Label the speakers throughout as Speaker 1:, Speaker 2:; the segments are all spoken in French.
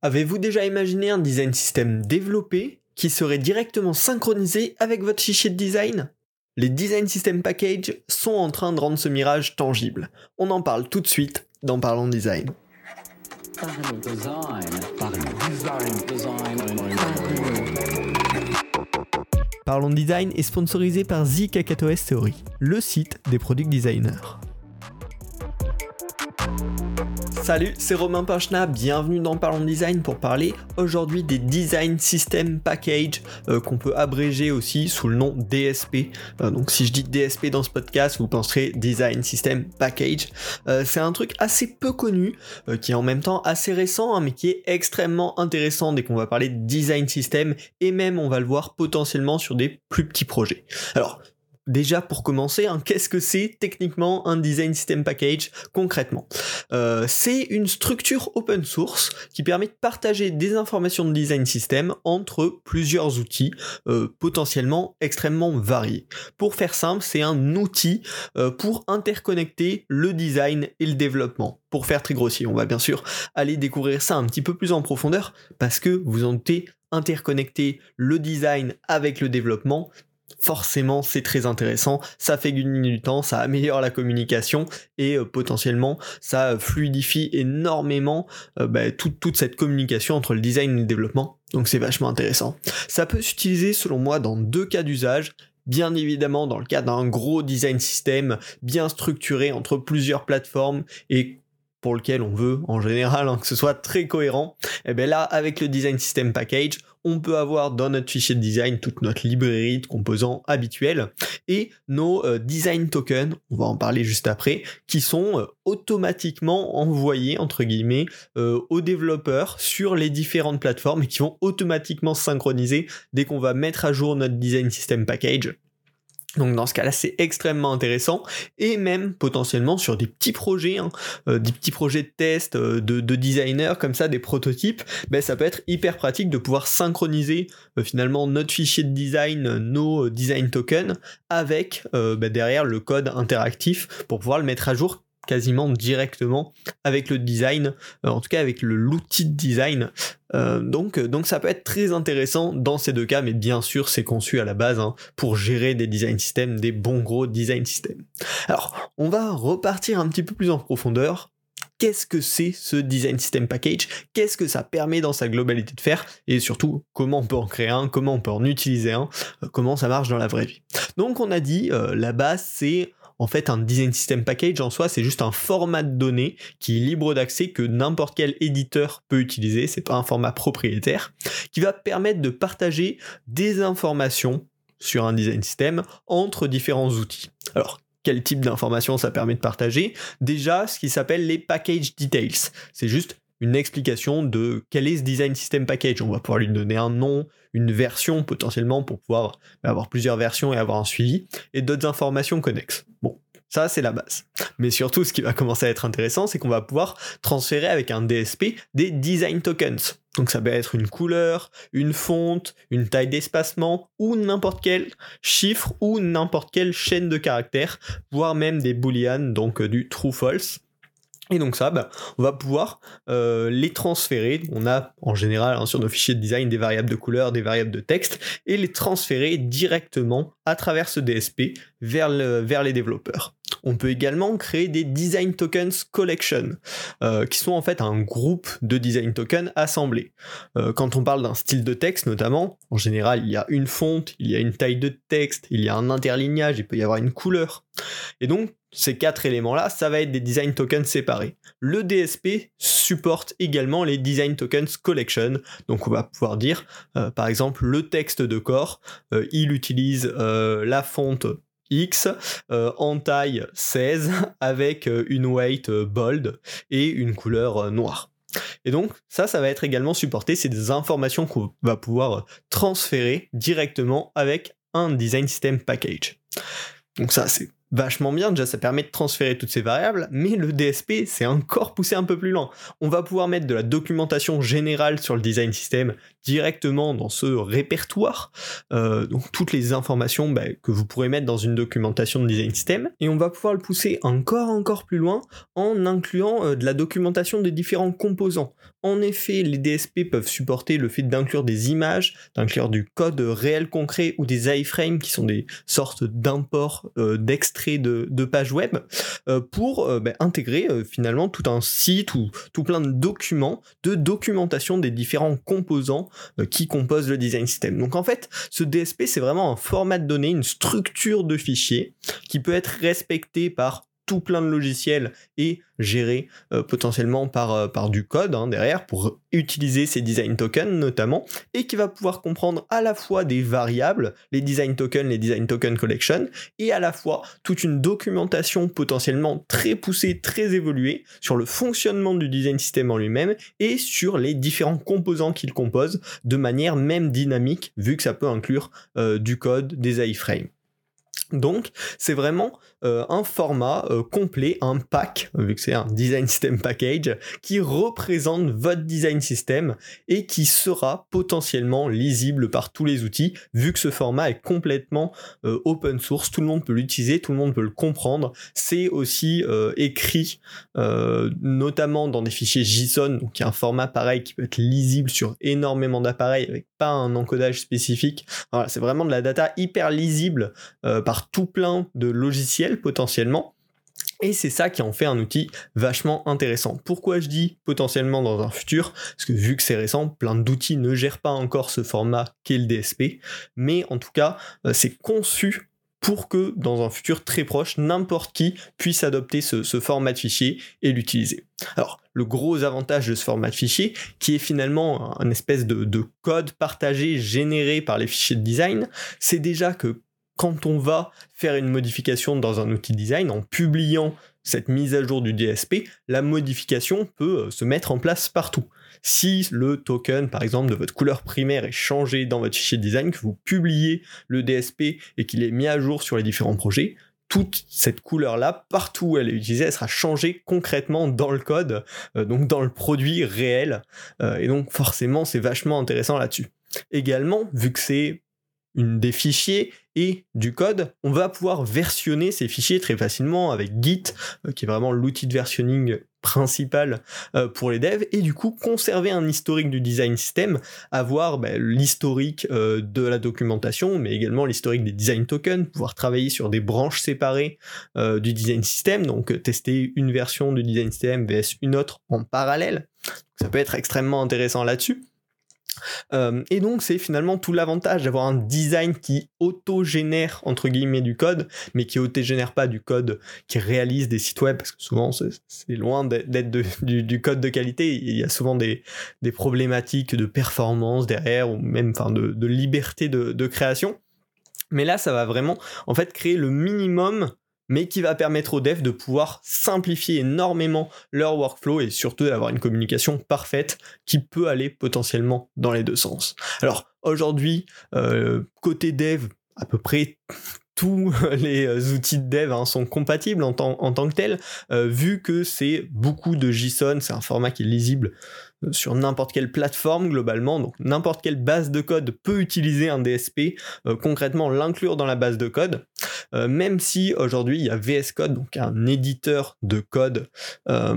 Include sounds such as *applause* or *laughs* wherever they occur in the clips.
Speaker 1: Avez-vous déjà imaginé un design system développé qui serait directement synchronisé avec votre fichier de design? Les design system package sont en train de rendre ce mirage tangible. On en parle tout de suite dans Parlons Design. Parlons Design est sponsorisé par The S Theory, le site des product designers. Salut, c'est Romain Pachna, bienvenue dans Parlons Design pour parler aujourd'hui des Design System Package euh, qu'on peut abréger aussi sous le nom DSP. Euh, donc si je dis DSP dans ce podcast, vous penserez Design System Package. Euh, c'est un truc assez peu connu, qui est en même temps assez récent, hein, mais qui est extrêmement intéressant dès qu'on va parler de Design System, et même on va le voir potentiellement sur des plus petits projets. Alors, Déjà pour commencer, hein, qu'est-ce que c'est techniquement un design system package concrètement? Euh, C'est une structure open source qui permet de partager des informations de design system entre plusieurs outils euh, potentiellement extrêmement variés. Pour faire simple, c'est un outil euh, pour interconnecter le design et le développement. Pour faire très grossier, on va bien sûr aller découvrir ça un petit peu plus en profondeur parce que vous en doutez, interconnecter le design avec le développement, forcément c'est très intéressant, ça fait gagner du temps, ça améliore la communication et euh, potentiellement ça fluidifie énormément euh, bah, toute, cette communication entre le design et le développement. Donc c'est vachement intéressant. Ça peut s'utiliser selon moi dans deux cas d'usage. Bien évidemment dans le cas d'un gros design system bien structuré entre plusieurs plateformes et pour lequel on veut en général hein, que ce soit très cohérent, et eh bien là avec le design system package, on peut avoir dans notre fichier de design toute notre librairie de composants habituels et nos euh, design tokens, on va en parler juste après, qui sont euh, automatiquement envoyés entre guillemets euh, aux développeurs sur les différentes plateformes et qui vont automatiquement synchroniser dès qu'on va mettre à jour notre design system package donc dans ce cas-là, c'est extrêmement intéressant. Et même potentiellement sur des petits projets, hein, euh, des petits projets de test euh, de, designers comme ça, des prototypes, ben, ça peut être hyper pratique de pouvoir synchroniser euh, finalement notre fichier de design, nos design tokens avec ben, derrière le code interactif pour pouvoir le mettre à jour quasiment directement avec le design, euh, en tout cas avec l'outil de design. Euh, donc, donc ça peut être très intéressant dans ces deux cas, mais bien sûr c'est conçu à la base hein, pour gérer des design systems, des bons gros design systems. Alors, on va repartir un petit peu plus en profondeur qu'est-ce que c'est ce design system package, qu'est-ce que ça permet dans sa globalité de faire, et surtout comment on peut en créer un, comment on peut en utiliser un, euh, comment ça marche dans la vraie vie? Donc on a dit, la base c'est en fait, un design system package en soi, c'est juste un format de données qui est libre d'accès que n'importe quel éditeur peut utiliser. C'est pas un format propriétaire qui va permettre de partager des informations sur un design system entre différents outils. Alors, quel type d'informations ça permet de partager? Déjà, ce qui s'appelle les package details. C'est juste une explication de quel est ce design system package. On va pouvoir lui donner un nom, une version potentiellement pour pouvoir avoir plusieurs versions et avoir un suivi, et d'autres informations connexes. Bon, ça c'est la base. Mais surtout, ce qui va commencer à être intéressant, c'est qu'on va pouvoir transférer avec un DSP des design tokens. Donc ça peut être une couleur, une fonte, une taille d'espacement, ou n'importe quel chiffre ou n'importe quelle chaîne de caractères, voire même des booleans, donc euh, du true-false. Et donc ça, bah, on va pouvoir euh, les transférer. On a en général hein, sur nos fichiers de design des variables de couleur, des variables de texte, et les transférer directement à travers ce DSP vers, le, vers les développeurs. On peut également créer des design tokens collection, euh, qui sont en fait un groupe de design tokens assemblés. Euh, quand on parle d'un style de texte notamment, en général il y a une fonte, il y a une taille de texte, il y a un interlignage, il peut y avoir une couleur. Et donc ces quatre éléments-là, ça va être des design tokens séparés. Le DSP supporte également les design tokens collection. Donc on va pouvoir dire, euh, par exemple, le texte de corps, il utilise la fonte X euh, en taille 16 avec euh, une weight euh, bold et une couleur noire. Et donc ça, ça va être également supporté, c'est des informations qu'on va pouvoir transférer directement avec un design system package. Donc ça, c'est vachement bien, déjà ça permet de transférer toutes ces variables, mais le DSP c'est encore poussé un peu plus loin. On va pouvoir mettre de la documentation générale sur le design system directement dans ce répertoire, euh, donc toutes les informations bah, que vous pourrez mettre dans une documentation de design system, et on va pouvoir le pousser encore encore plus loin en incluant euh, de la documentation des différents composants. En effet, les DSP peuvent supporter le fait d'inclure des images, d'inclure du code réel concret ou des iframes qui sont des sortes d'imports euh, d'extraits de, pages web euh, pour euh, ben, intégrer finalement tout un site ou tout plein de documents de documentation des différents composants qui composent le design system. Donc en fait, ce DSP c'est vraiment un format de données, une structure de fichiers qui peut être respecté par tout plein de logiciels et géré euh, potentiellement par, euh, par du code hein, derrière pour utiliser ces design tokens notamment et qui va pouvoir comprendre à la fois des variables, les design tokens, les design token collection et à la fois toute une documentation potentiellement très poussée, très évoluée sur le fonctionnement du design system en lui-même et sur les différents composants qu'il compose de manière même dynamique vu que ça peut inclure euh, du code, des iframes. Donc, c'est vraiment euh, un format euh, complet, un pack, vu que c'est un design system package, qui représente votre design system et qui sera potentiellement lisible par tous les outils, vu que ce format est complètement euh, open source, tout le monde peut l'utiliser, tout le monde peut le comprendre. C'est aussi écrit notamment dans des fichiers JSON, donc il y a un format pareil qui peut être lisible sur énormément d'appareils avec pas un encodage spécifique. Voilà, c'est vraiment de la data hyper lisible par tout plein de logiciels potentiellement. Et c'est ça qui en fait un outil vachement intéressant. Pourquoi je dis potentiellement dans un futur? Parce que vu que c'est récent, plein d'outils ne gèrent pas encore ce format qu'est le DSP. Mais en tout cas, euh, c'est conçu pour que dans un futur très proche, n'importe qui puisse adopter ce, format de fichier et l'utiliser. Alors, le gros avantage de ce format de fichier, qui est finalement un espèce de code partagé généré par les fichiers de design, c'est déjà que quand on va faire une modification dans un outil design, en publiant cette mise à jour du DSP, la modification peut euh, se mettre en place partout. Si le token, par exemple, de votre couleur primaire est changé dans votre fichier design, que vous publiez le DSP et qu'il est mis à jour sur les différents projets, toute cette couleur-là, partout où elle est utilisée, elle sera changée concrètement dans le code, euh, donc dans le produit réel. Euh, et donc forcément, c'est vachement intéressant là-dessus. Également, vu que c'est une, des fichiers du code, on va pouvoir versionner ces fichiers très facilement avec Git, euh, qui est vraiment l'outil de versionning principal euh, pour les devs, et du coup conserver un historique du design system, avoir bah, l'historique euh, de la documentation, mais également l'historique des design tokens, pouvoir travailler sur des branches séparées du design system, donc tester une version du design system vs une autre en parallèle. Ça peut être extrêmement intéressant là-dessus. Euh, et donc c'est finalement tout l'avantage d'avoir un design qui auto-génère entre guillemets du code, mais qui auto-génère pas du code qui réalise des sites web, parce que souvent c'est loin d'être du, code de qualité, il y a souvent des, problématiques de performance derrière, ou même enfin, de, liberté de, de création. Mais là, ça va vraiment en fait créer le minimum mais qui va permettre aux devs de pouvoir simplifier énormément leur workflow et surtout d'avoir une communication parfaite qui peut aller potentiellement dans les deux sens. Alors aujourd'hui, euh, côté dev, à peu près tous *laughs* les outils de dev hein, sont compatibles en, tant que tels, euh, vu que c'est beaucoup de JSON, c'est un format qui est lisible sur n'importe quelle plateforme globalement, donc n'importe quelle base de code peut utiliser un DSP, euh, concrètement l'inclure dans la base de code, euh, même si aujourd'hui il y a VS Code, donc un éditeur de code, euh,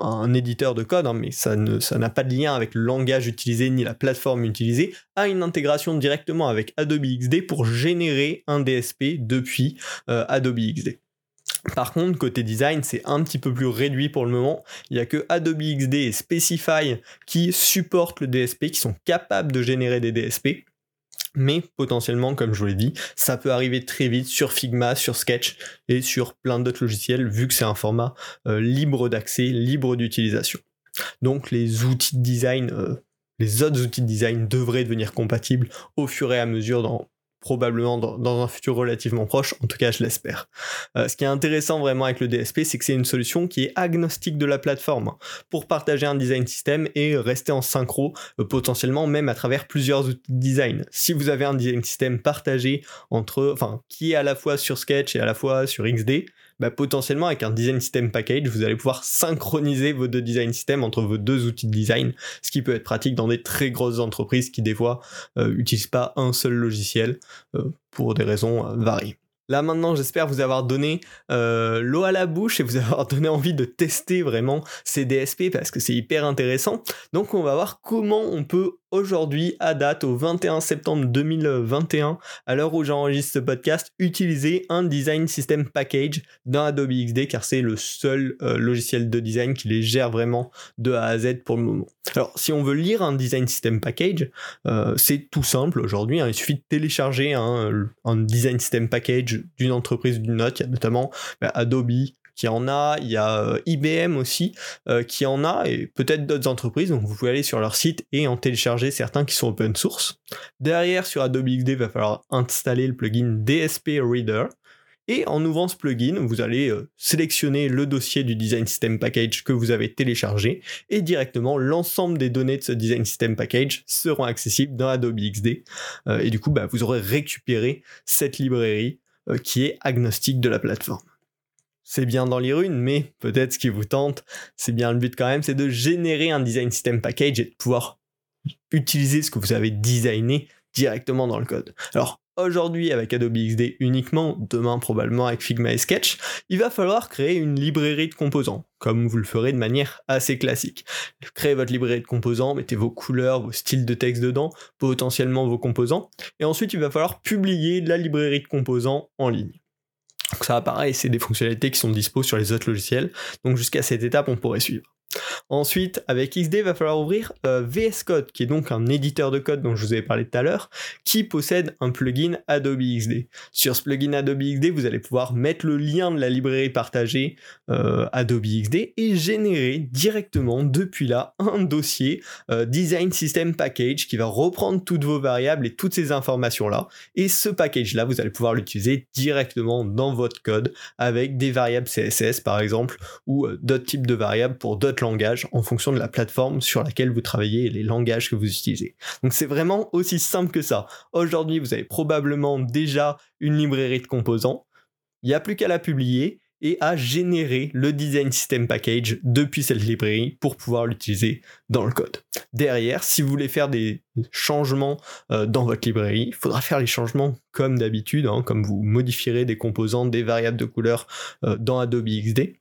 Speaker 1: un éditeur de code, hein, mais ça n'a pas de lien avec le langage utilisé ni la plateforme utilisée, a une intégration directement avec Adobe XD pour générer un DSP depuis Adobe XD. Par contre, côté design, c'est un petit peu plus réduit pour le moment. Il n'y a que Adobe XD et Specify qui supportent le DSP, qui sont capables de générer des DSP. Mais potentiellement, comme je vous l'ai dit, ça peut arriver très vite sur Figma, sur Sketch et sur plein d'autres logiciels, vu que c'est un format euh, libre d'accès, libre d'utilisation. Donc les outils de design, euh, les autres outils de design devraient devenir compatibles au fur et à mesure dans probablement dans, un futur relativement proche, en tout cas je l'espère. Euh, ce qui est intéressant vraiment avec le DSP, c'est que c'est une solution qui est agnostique de la plateforme pour partager un design system et rester en synchro euh, potentiellement même à travers plusieurs outils de design. Si vous avez un design system partagé entre, enfin, qui est à la fois sur Sketch et à la fois sur XD, bah, potentiellement avec un design system package, vous allez pouvoir synchroniser vos deux design systems entre vos deux outils de design, ce qui peut être pratique dans des très grosses entreprises qui des fois n'utilisent euh, pas un seul logiciel euh, pour des raisons euh, variées. Là maintenant, j'espère vous avoir donné l'eau à la bouche et vous avoir *laughs* donné envie de tester vraiment ces DSP parce que c'est hyper intéressant. Donc on va voir comment on peut aujourd'hui, à date, au 21 septembre 2021, à l'heure où j'enregistre ce podcast, utiliser un design system package dans Adobe XD car c'est le seul euh, logiciel de design qui les gère vraiment de A à Z pour le moment. Alors si on veut lire un design system package, euh, c'est tout simple aujourd'hui, hein. il suffit de télécharger un, design system package d'une entreprise d'une note, il y a notamment bah, Adobe, qui en a, il y a euh, IBM aussi euh, qui en a, et peut-être d'autres entreprises, donc vous pouvez aller sur leur site et en télécharger certains qui sont open source. Derrière, sur Adobe XD, il va falloir installer le plugin DSP Reader, et en ouvrant ce plugin, vous allez euh, sélectionner le dossier du Design System Package que vous avez téléchargé et directement l'ensemble des données de ce Design System Package seront accessibles dans Adobe XD. et du coup, bah, vous aurez récupéré cette librairie qui est agnostique de la plateforme c'est bien dans les runes, mais peut-être ce qui vous tente, c'est bien le but quand même, c'est de générer un design system package et de pouvoir utiliser ce que vous avez designé directement dans le code. Alors aujourd'hui avec Adobe XD uniquement, demain probablement avec Figma et Sketch, il va falloir créer une librairie de composants, comme vous le ferez de manière assez classique. Créez votre librairie de composants, mettez vos couleurs, vos styles de texte dedans, potentiellement vos composants, et ensuite il va falloir publier la librairie de composants en ligne. Donc ça, pareil, c'est des fonctionnalités qui sont dispo sur les autres logiciels. Donc jusqu'à cette étape, on pourrait suivre. Ensuite, avec XD, il va falloir ouvrir euh, VS Code, qui est donc un éditeur de code dont je vous avais parlé tout à l'heure, qui possède un plugin Adobe XD. Sur ce plugin Adobe XD, vous allez pouvoir mettre le lien de la librairie partagée euh, Adobe XD et générer directement depuis là un dossier euh, Design System Package qui va reprendre toutes vos variables et toutes ces informations-là. Et ce package-là, vous allez pouvoir l'utiliser directement dans votre code avec des variables CSS par exemple ou d'autres types de variables pour d'autres langage en fonction de la plateforme sur laquelle vous travaillez et les langages que vous utilisez. Donc c'est vraiment aussi simple que ça. Aujourd'hui, vous avez probablement déjà une librairie de composants. Il n'y a plus qu'à la publier et à générer le design system package depuis cette librairie pour pouvoir l'utiliser dans le code. Derrière, si vous voulez faire des changements euh, dans votre librairie, il faudra faire les changements comme d'habitude, hein, comme vous modifierez des composants, des variables de couleur euh, dans Adobe XD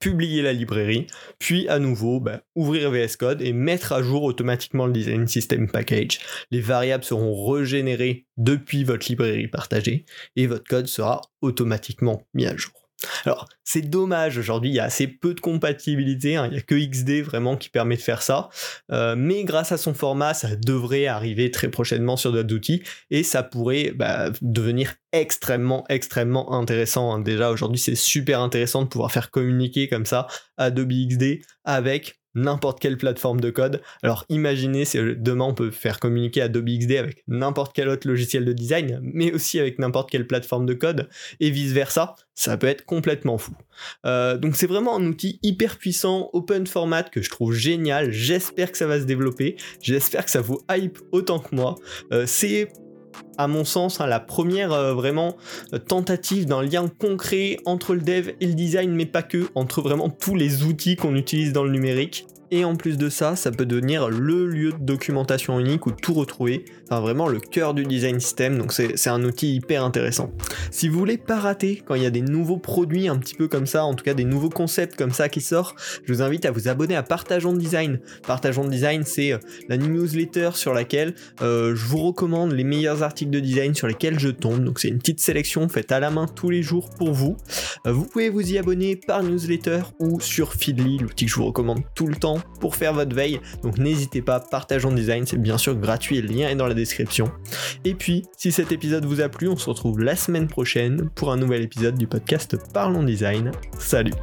Speaker 1: publier la librairie, puis à nouveau bah, ouvrir VS Code et mettre à jour automatiquement le design system package. Les variables seront régénérées depuis votre librairie partagée et votre code sera automatiquement mis à jour. Alors, c'est dommage, aujourd'hui, il y a assez peu de compatibilité, hein. il n'y a que XD vraiment qui permet de faire ça, euh, mais grâce à son format, ça devrait arriver très prochainement sur d'autres outils, et ça pourrait bah, devenir extrêmement, extrêmement intéressant. Hein. Déjà, aujourd'hui, c'est super intéressant de pouvoir faire communiquer comme ça Adobe XD avec n'importe quelle plateforme de code. Alors imaginez si demain on peut faire communiquer Adobe XD avec n'importe quel autre logiciel de design, mais aussi avec n'importe quelle plateforme de code, et vice-versa, ça peut être complètement fou. Euh, donc c'est vraiment un outil hyper puissant, open format, que je trouve génial, j'espère que ça va se développer, j'espère que ça vous hype autant que moi. Euh, c'est à mon sens, hein, la première euh, vraiment euh, tentative d'un lien concret entre le dev et le design, mais pas que, entre vraiment tous les outils qu'on utilise dans le numérique. Et en plus de ça, ça peut devenir le lieu de documentation unique où tout retrouver, enfin vraiment le cœur du design system, donc c'est un outil hyper intéressant. Si vous voulez pas rater quand il y a des nouveaux produits un petit peu comme ça, en tout cas des nouveaux concepts comme ça qui sortent, je vous invite à vous abonner à Partageons Design. Partageons Design, c'est euh, la newsletter sur laquelle euh, je vous recommande les meilleurs articles de design sur lesquels je tombe, donc c'est une petite sélection faite à la main tous les jours pour vous. Euh, vous pouvez vous y abonner par newsletter ou sur Feedly, l'outil que je vous recommande tout le temps pour faire votre veille. Donc n'hésitez pas, partageons design, c'est bien sûr gratuit, le lien est dans la description. Et puis, si cet épisode vous a plu, on se retrouve la semaine prochaine pour un nouvel épisode du podcast Parlons Design. Salut.